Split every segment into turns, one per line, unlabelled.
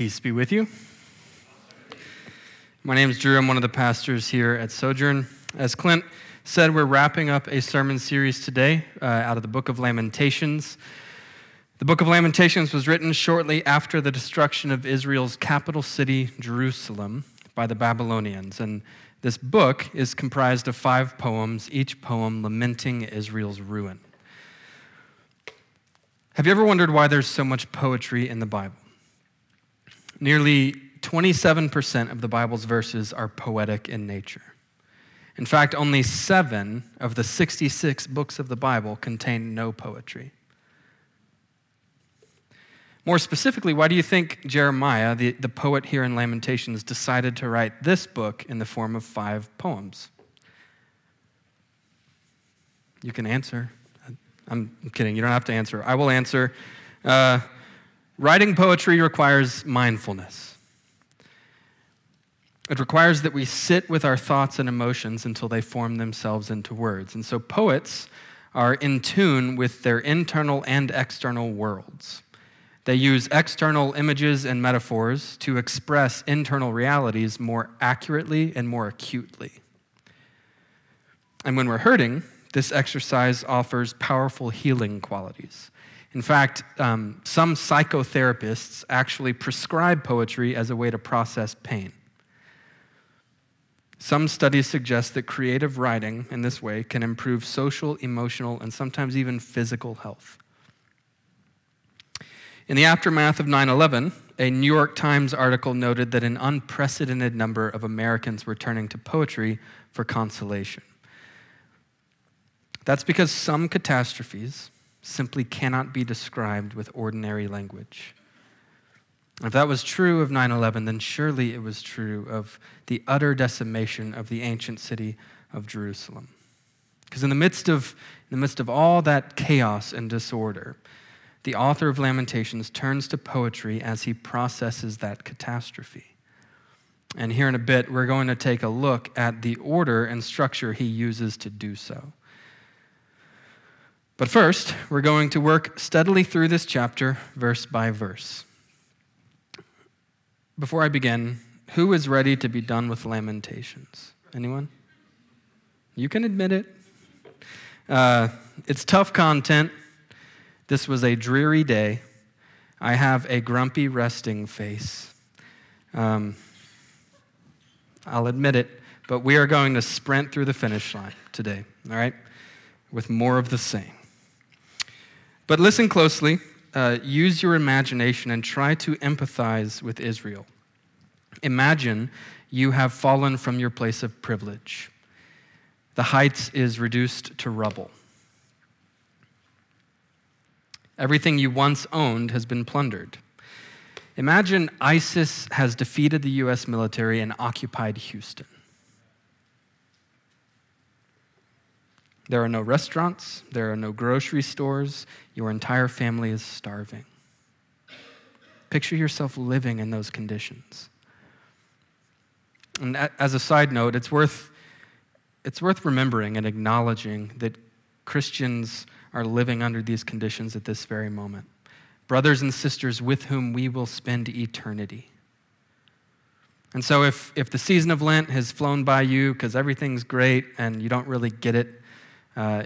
Peace be with you. My name is Drew. I'm one of the pastors here at Sojourn. As Clint said, we're wrapping up a sermon series today uh, out of the book of Lamentations. The book of Lamentations was written shortly after the destruction of Israel's capital city, Jerusalem, by the Babylonians. And this book is comprised of five poems, each poem lamenting Israel's ruin. Have you ever wondered why there's so much poetry in the Bible? Nearly 27% of the Bible's verses are poetic in nature. In fact, only seven of the 66 books of the Bible contain no poetry. More specifically, why do you think Jeremiah, the, the poet here in Lamentations, decided to write this book in the form of five poems? You can answer. I'm kidding, you don't have to answer. I will answer. Uh, writing poetry requires mindfulness. It requires that we sit with our thoughts and emotions until they form themselves into words. And so poets are in tune with their internal and external worlds. They use external images and metaphors to express internal realities more accurately and more acutely. And when we're hurting, this exercise offers powerful healing qualities. In fact, um, some psychotherapists actually prescribe poetry as a way to process pain. Some studies suggest that creative writing in this way can improve social, emotional, and sometimes even physical health. In the aftermath of 9 11, a New York Times article noted that an unprecedented number of Americans were turning to poetry for consolation. That's because some catastrophes simply cannot be described with ordinary language. If that was true of 9 11, then surely it was true of the utter decimation of the ancient city of Jerusalem. Because in the midst of, in the midst of all that chaos and disorder, the author of Lamentations turns to poetry as he processes that catastrophe. And here in a bit, we're going to take a look at the order and structure he uses to do so. But first, we're going to work steadily through this chapter, verse by verse. Before I begin, who is ready to be done with Lamentations? Anyone? You can admit it. Uh, it's tough content. This was a dreary day. I have a grumpy resting face. Um, I'll admit it, but we are going to sprint through the finish line today, all right? With more of the same. But listen closely, uh, use your imagination, and try to empathize with Israel. Imagine you have fallen from your place of privilege. The heights is reduced to rubble. Everything you once owned has been plundered. Imagine ISIS has defeated the U.S. military and occupied Houston. There are no restaurants, there are no grocery stores, your entire family is starving. Picture yourself living in those conditions. And as a side note, it's worth, it's worth remembering and acknowledging that Christians are living under these conditions at this very moment. Brothers and sisters with whom we will spend eternity. And so, if, if the season of Lent has flown by you because everything's great and you don't really get it, uh,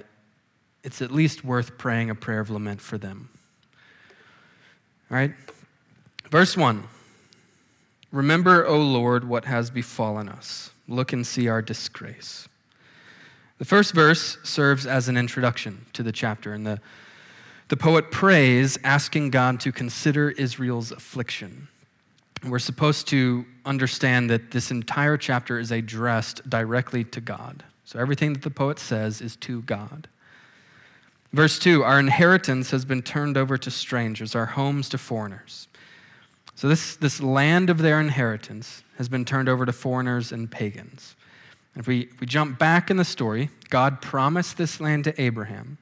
it's at least worth praying a prayer of lament for them. All right? Verse 1 Remember, O Lord, what has befallen us. Look and see our disgrace. The first verse serves as an introduction to the chapter, and the, the poet prays, asking God to consider Israel's affliction. We're supposed to understand that this entire chapter is addressed directly to God. So everything that the poet says is to God. Verse 2 Our inheritance has been turned over to strangers, our homes to foreigners. So this, this land of their inheritance has been turned over to foreigners and pagans. If we, if we jump back in the story, God promised this land to Abraham.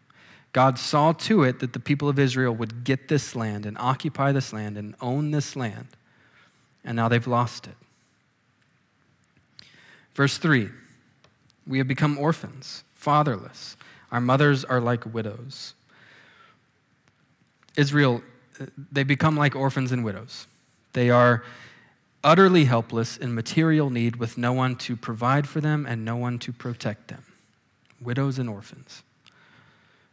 God saw to it that the people of Israel would get this land and occupy this land and own this land. And now they've lost it. Verse 3 we have become orphans, fatherless. Our mothers are like widows. Israel, uh, they become like orphans and widows. They are utterly helpless in material need with no one to provide for them and no one to protect them. Widows and orphans.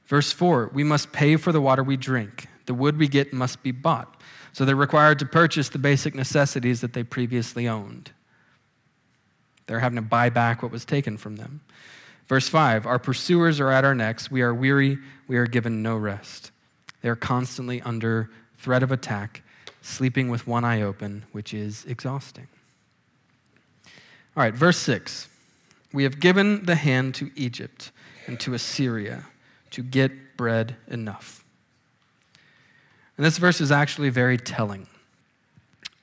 Verse 4 We must pay for the water we drink. The wood we get must be bought. So they're required to purchase the basic necessities that they previously owned. They're having to buy back what was taken from them. Verse 5 Our pursuers are at our necks. We are weary. We are given no rest. They are constantly under threat of attack, sleeping with one eye open, which is exhausting. All right, verse 6. We have given the hand to Egypt and to Assyria to get bread enough. And this verse is actually very telling.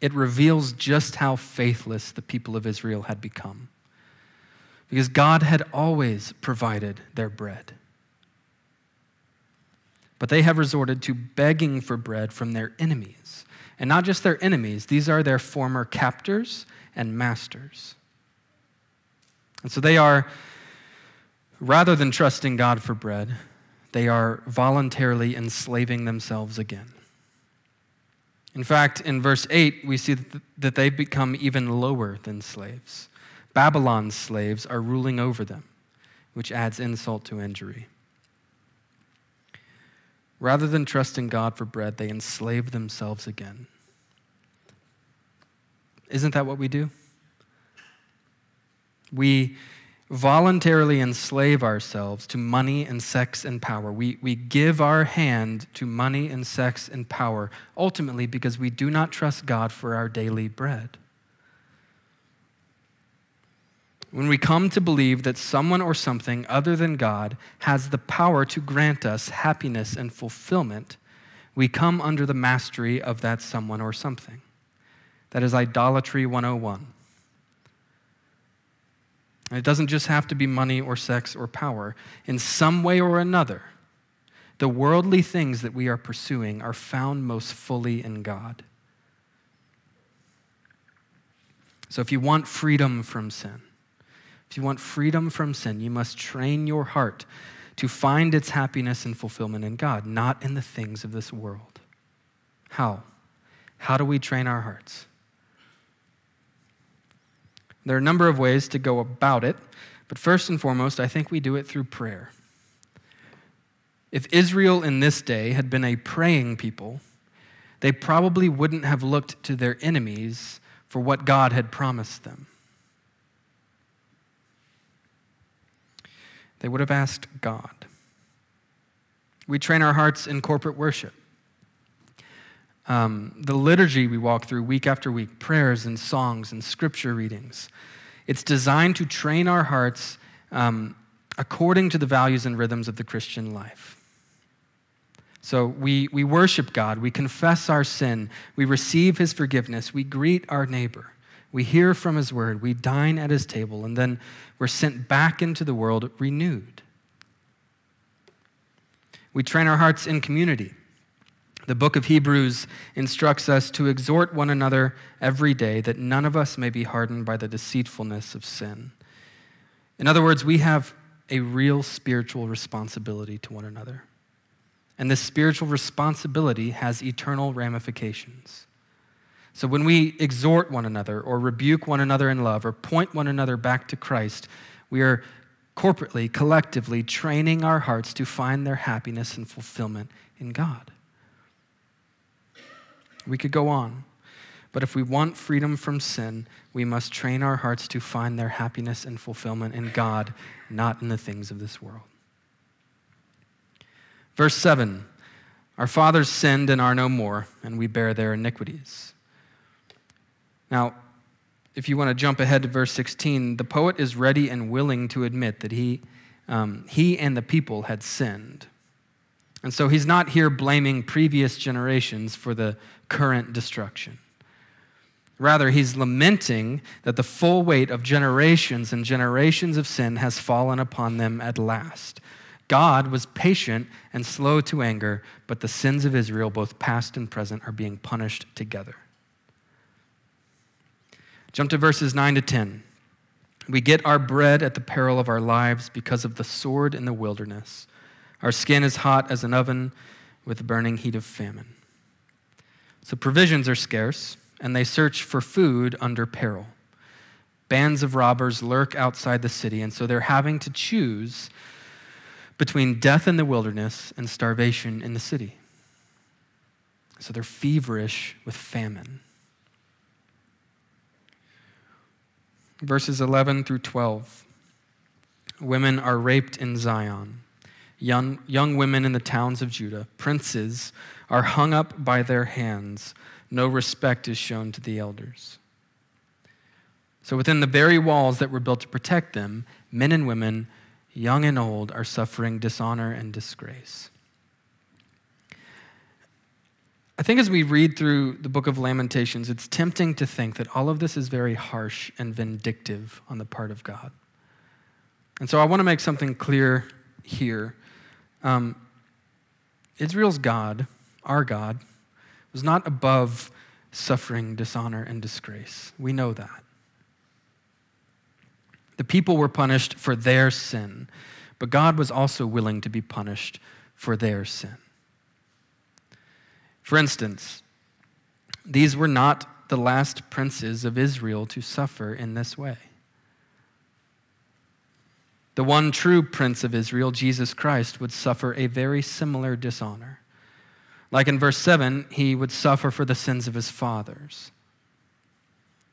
It reveals just how faithless the people of Israel had become. Because God had always provided their bread. But they have resorted to begging for bread from their enemies. And not just their enemies, these are their former captors and masters. And so they are, rather than trusting God for bread, they are voluntarily enslaving themselves again. In fact, in verse 8, we see that they've become even lower than slaves. Babylon's slaves are ruling over them, which adds insult to injury. Rather than trusting God for bread, they enslave themselves again. Isn't that what we do? We voluntarily enslave ourselves to money and sex and power. We, we give our hand to money and sex and power, ultimately because we do not trust God for our daily bread. When we come to believe that someone or something other than God has the power to grant us happiness and fulfillment, we come under the mastery of that someone or something. That is idolatry 101. And it doesn't just have to be money or sex or power. In some way or another, the worldly things that we are pursuing are found most fully in God. So if you want freedom from sin, if you want freedom from sin, you must train your heart to find its happiness and fulfillment in God, not in the things of this world. How? How do we train our hearts? There are a number of ways to go about it, but first and foremost, I think we do it through prayer. If Israel in this day had been a praying people, they probably wouldn't have looked to their enemies for what God had promised them. They would have asked God. We train our hearts in corporate worship. Um, the liturgy we walk through week after week, prayers and songs and scripture readings, it's designed to train our hearts um, according to the values and rhythms of the Christian life. So we, we worship God, we confess our sin, we receive his forgiveness, we greet our neighbor, we hear from his word, we dine at his table, and then we're sent back into the world renewed. We train our hearts in community. The book of Hebrews instructs us to exhort one another every day that none of us may be hardened by the deceitfulness of sin. In other words, we have a real spiritual responsibility to one another. And this spiritual responsibility has eternal ramifications. So when we exhort one another or rebuke one another in love or point one another back to Christ, we are corporately, collectively training our hearts to find their happiness and fulfillment in God. We could go on. But if we want freedom from sin, we must train our hearts to find their happiness and fulfillment in God, not in the things of this world. Verse 7 Our fathers sinned and are no more, and we bear their iniquities. Now, if you want to jump ahead to verse 16, the poet is ready and willing to admit that he, um, he and the people had sinned. And so he's not here blaming previous generations for the current destruction. Rather, he's lamenting that the full weight of generations and generations of sin has fallen upon them at last. God was patient and slow to anger, but the sins of Israel, both past and present, are being punished together. Jump to verses 9 to 10. We get our bread at the peril of our lives because of the sword in the wilderness. Our skin is hot as an oven with the burning heat of famine. So provisions are scarce. and they search for food under peril. Bands of robbers lurk outside the city, and so they're having to choose between death in the wilderness and starvation in the city. So they're feverish with famine. Verses 11 through 12. Women are raped in Zion. Young, young women in the towns of Judah, princes, are hung up by their hands. No respect is shown to the elders. So, within the very walls that were built to protect them, men and women, young and old, are suffering dishonor and disgrace. I think as we read through the book of Lamentations, it's tempting to think that all of this is very harsh and vindictive on the part of God. And so I want to make something clear here. Um, Israel's God, our God, was not above suffering dishonor and disgrace. We know that. The people were punished for their sin, but God was also willing to be punished for their sin. For instance, these were not the last princes of Israel to suffer in this way. The one true prince of Israel, Jesus Christ, would suffer a very similar dishonor. Like in verse 7, he would suffer for the sins of his fathers.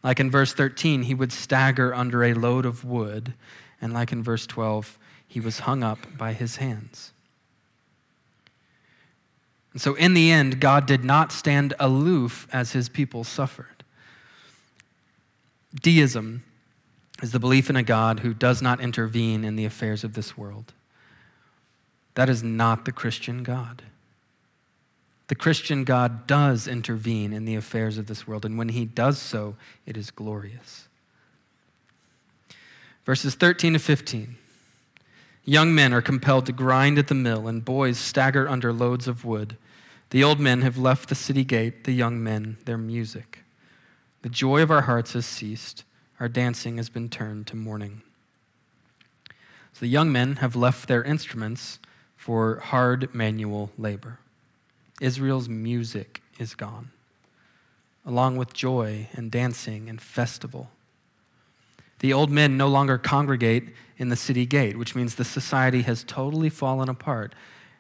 Like in verse 13, he would stagger under a load of wood. And like in verse 12, he was hung up by his hands. And so, in the end, God did not stand aloof as his people suffered. Deism is the belief in a God who does not intervene in the affairs of this world. That is not the Christian God. The Christian God does intervene in the affairs of this world, and when he does so, it is glorious. Verses 13 to 15. Young men are compelled to grind at the mill, and boys stagger under loads of wood. The old men have left the city gate, the young men their music. The joy of our hearts has ceased, our dancing has been turned to mourning. So the young men have left their instruments for hard manual labor. Israel's music is gone, along with joy and dancing and festival. The old men no longer congregate in the city gate, which means the society has totally fallen apart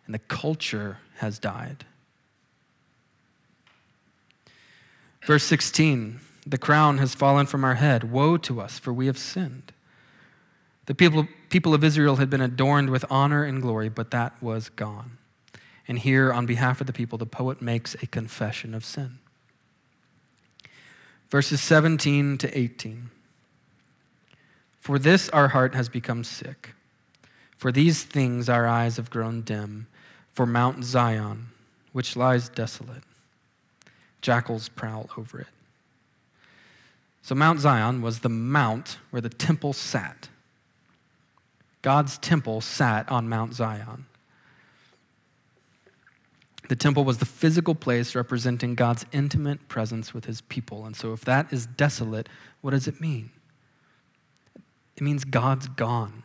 and the culture has died. Verse 16 The crown has fallen from our head. Woe to us, for we have sinned. The people, people of Israel had been adorned with honor and glory, but that was gone. And here, on behalf of the people, the poet makes a confession of sin. Verses 17 to 18. For this our heart has become sick. For these things our eyes have grown dim. For Mount Zion, which lies desolate jackals prowl over it. So, Mount Zion was the mount where the temple sat. God's temple sat on Mount Zion. The temple was the physical place representing God's intimate presence with his people. And so, if that is desolate, what does it mean? It means God's gone.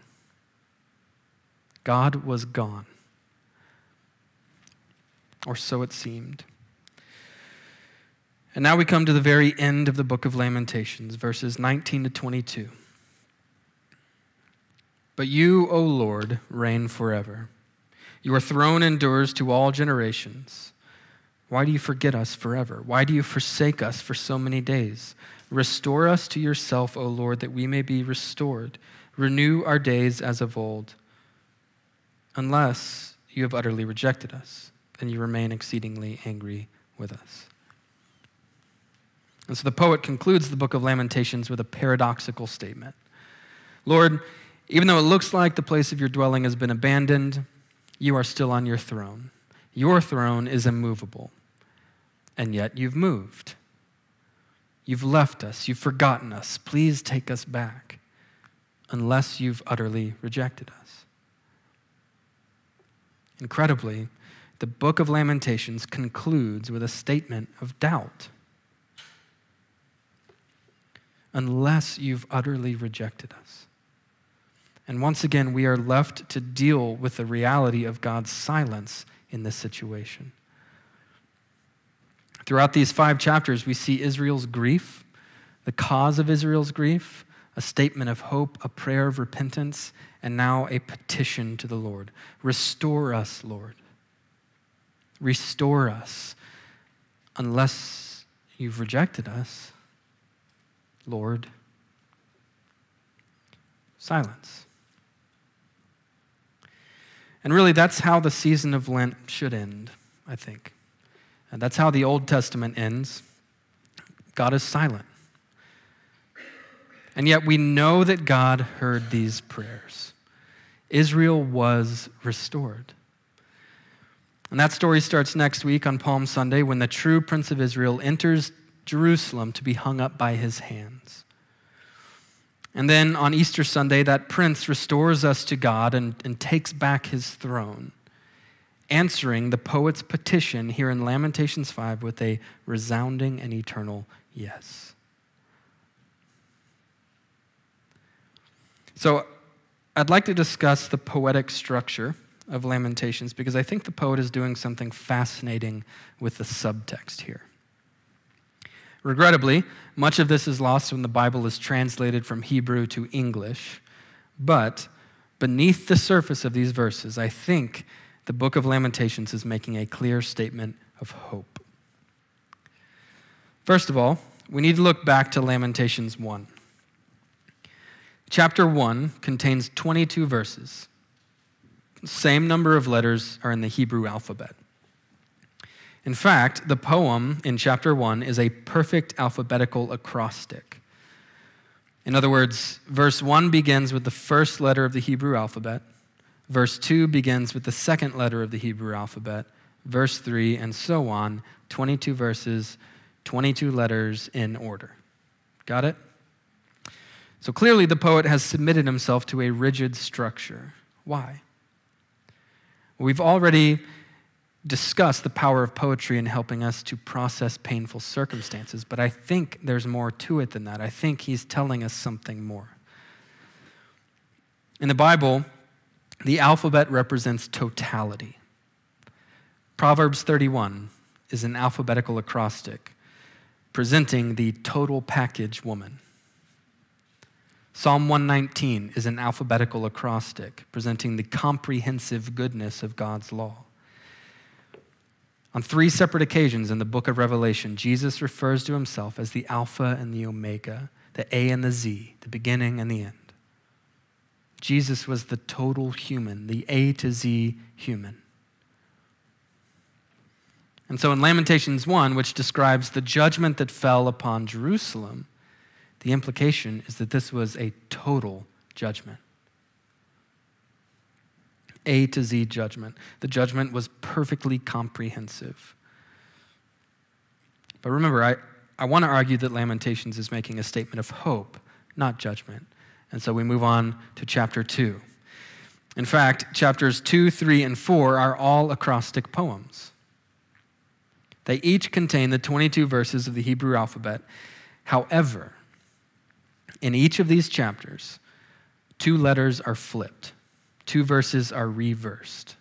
God was gone. Or so it seemed. And now we come to the very end of the book of Lamentations, verses 19 to 22. But you, O Lord, reign forever. Your throne endures to all generations. Why do you forget us forever? Why do you forsake us for so many days? Restore us to yourself, O Lord, that we may be restored. Renew our days as of old. Unless you have utterly rejected us, then you remain exceedingly angry with us. And so the poet concludes the book of Lamentations with a paradoxical statement Lord, even though it looks like the place of your dwelling has been abandoned, you are still on your throne. Your throne is immovable, and yet you've moved. You've left us. You've forgotten us. Please take us back, unless you've utterly rejected us. Incredibly, the book of Lamentations concludes with a statement of doubt unless you've utterly rejected us. And once again, we are left to deal with the reality of God's silence in this situation. Throughout these five chapters, we see Israel's grief, the cause of Israel's grief, a statement of hope, a prayer of repentance, and now a petition to the Lord. Restore us, Lord. Restore us. Unless you've rejected us, Lord. Silence. And really, that's how the season of Lent should end, I think. And that's how the Old Testament ends. God is silent. And yet we know that God heard these prayers. Israel was restored. And that story starts next week on Palm Sunday when the true Prince of Israel enters Jerusalem to be hung up by his hands. And then on Easter Sunday, that prince restores us to God and, and takes back his throne, answering the poet's petition here in Lamentations 5 with a resounding and eternal yes. So I'd like to discuss the poetic structure of Lamentations because I think the poet is doing something fascinating with the subtext here. Regrettably, much of this is lost when the Bible is translated from Hebrew to English, but beneath the surface of these verses, I think the book of Lamentations is making a clear statement of hope. First of all, we need to look back to Lamentations 1. Chapter 1 contains 22 verses. Same number of letters are in the Hebrew alphabet. In fact, the poem in chapter 1 is a perfect alphabetical acrostic. In other words, verse 1 begins with the first letter of the Hebrew alphabet, verse 2 begins with the second letter of the Hebrew alphabet, verse 3, and so on 22 verses, 22 letters in order. Got it? So clearly, the poet has submitted himself to a rigid structure. Why? We've already discussed the power of poetry in helping us to process painful circumstances, but I think there's more to it than that. I think he's telling us something more. In the Bible, the alphabet represents totality. Proverbs 31 is an alphabetical acrostic presenting the total package woman. Psalm 119 is an alphabetical acrostic presenting the comprehensive goodness of God's law. On three separate occasions in the book of Revelation, Jesus refers to himself as the Alpha and the Omega, the A and the Z, the beginning and the end. Jesus was the total human, the A to Z human. And so in Lamentations 1, which describes the judgment that fell upon Jerusalem, the implication is that this was a total judgment. A to Z judgment. The judgment was perfectly comprehensive. But remember, I, I want to argue that Lamentations is making a statement of hope, not judgment. And so we move on to chapter 2. In fact, chapters 2, 3, and 4 are all acrostic poems. They each contain the 22 verses of the Hebrew alphabet. However, in each of these chapters, two letters are flipped, two verses are reversed.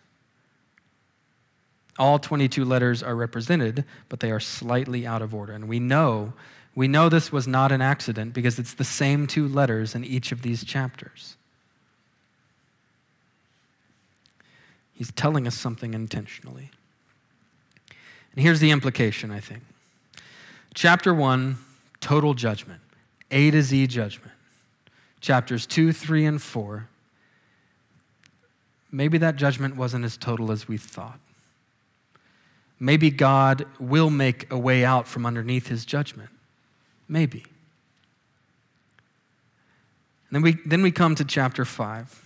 All 22 letters are represented, but they are slightly out of order. And we know, we know this was not an accident because it's the same two letters in each of these chapters. He's telling us something intentionally. And here's the implication, I think. Chapter 1, total judgment. A to Z judgment. Chapters 2, 3, and 4. Maybe that judgment wasn't as total as we thought. Maybe God will make a way out from underneath his judgment. Maybe. And then we, then we come to chapter 5.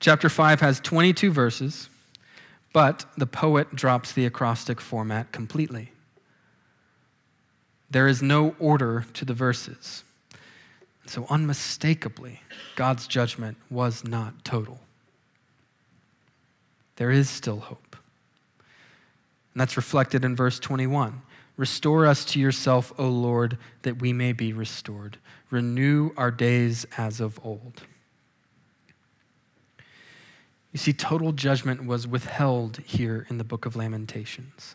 Chapter 5 has 22 verses, but the poet drops the acrostic format completely. There is no order to the verses. So, unmistakably, God's judgment was not total. There is still hope. And that's reflected in verse 21. Restore us to yourself, O Lord, that we may be restored. Renew our days as of old. You see, total judgment was withheld here in the book of Lamentations.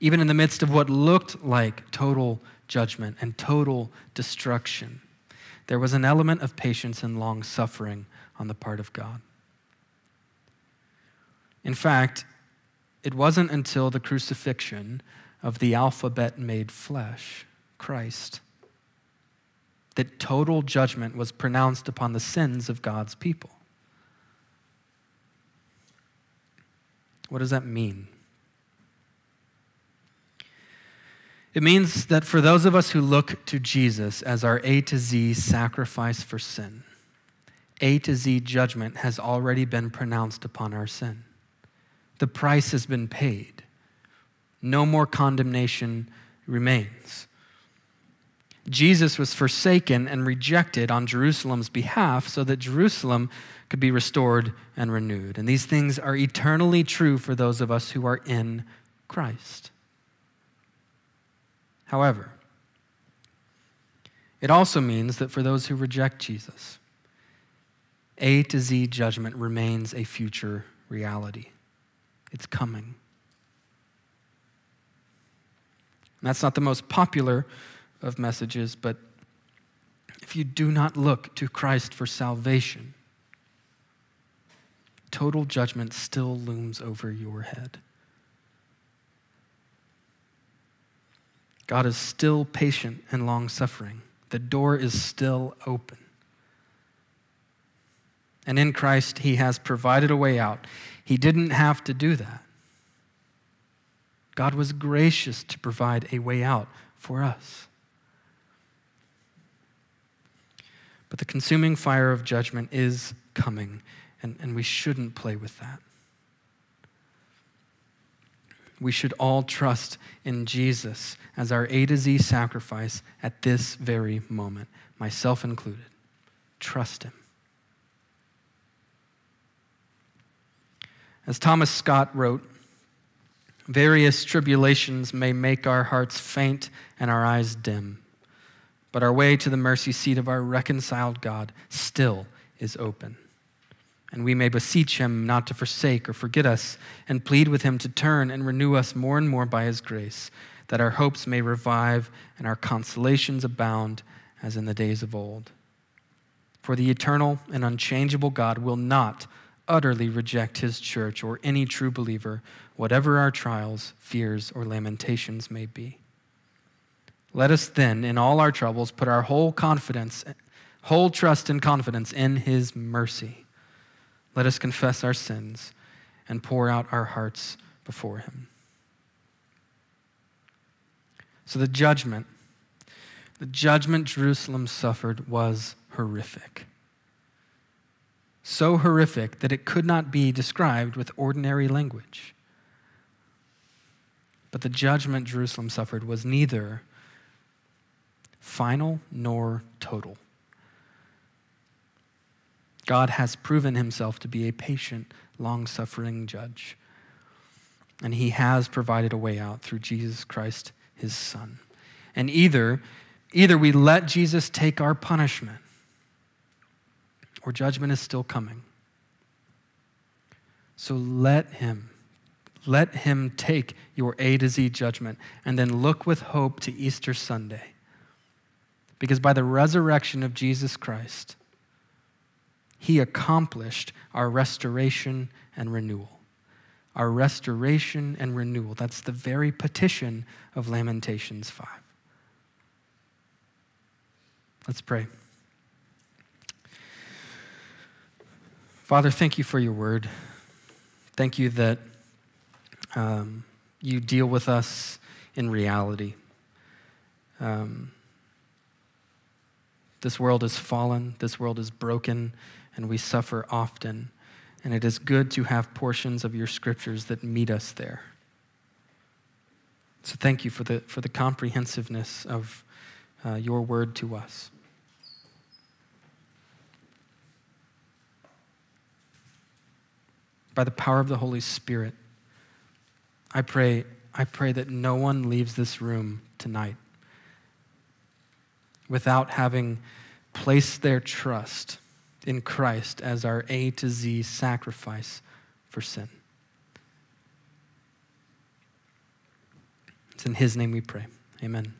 even in the midst of what looked like total judgment and total destruction, there was an element of patience and long suffering on the part of God. In fact, it wasn't until the crucifixion of the alphabet made flesh, Christ, that total judgment was pronounced upon the sins of God's people. What does that mean? It means that for those of us who look to Jesus as our A to Z sacrifice for sin, A to Z judgment has already been pronounced upon our sin. The price has been paid. No more condemnation remains. Jesus was forsaken and rejected on Jerusalem's behalf so that Jerusalem could be restored and renewed. And these things are eternally true for those of us who are in Christ. However, it also means that for those who reject Jesus, A to Z judgment remains a future reality. It's coming. And that's not the most popular of messages, but if you do not look to Christ for salvation, total judgment still looms over your head. God is still patient and long suffering. The door is still open. And in Christ, He has provided a way out. He didn't have to do that. God was gracious to provide a way out for us. But the consuming fire of judgment is coming, and, and we shouldn't play with that. We should all trust in Jesus as our A to Z sacrifice at this very moment, myself included. Trust Him. As Thomas Scott wrote, various tribulations may make our hearts faint and our eyes dim but our way to the mercy seat of our reconciled God still is open. And we may beseech him not to forsake or forget us, and plead with him to turn and renew us more and more by his grace, that our hopes may revive and our consolations abound as in the days of old. For the eternal and unchangeable God will not utterly reject his church or any true believer, whatever our trials, fears, or lamentations may be. Let us then, in all our troubles, put our whole confidence, whole trust and confidence in His mercy. Let us confess our sins and pour out our hearts before Him. So, the judgment, the judgment Jerusalem suffered was horrific. So horrific that it could not be described with ordinary language. But the judgment Jerusalem suffered was neither final nor total. God has proven himself to be a patient, long suffering judge. And he has provided a way out through Jesus Christ, his Son. And either, either we let Jesus take our punishment, or judgment is still coming. So let him, let him take your A to Z judgment, and then look with hope to Easter Sunday because by the resurrection of Jesus Christ, he accomplished our restoration and renewal. Our restoration and renewal. That's the very petition of Lamentations 5. Let's pray. Father, thank you for your word. Thank you that um, you deal with us in reality. Um, this world is fallen, this world is broken, and we suffer often. And it is good to have portions of your scriptures that meet us there. So thank you for the, for the comprehensiveness of uh, your word to us. By the power of the Holy Spirit, I pray, I pray that no one leaves this room tonight without having placed their trust in Christ as our A to Z sacrifice for sin. It's in His name we pray. Amen.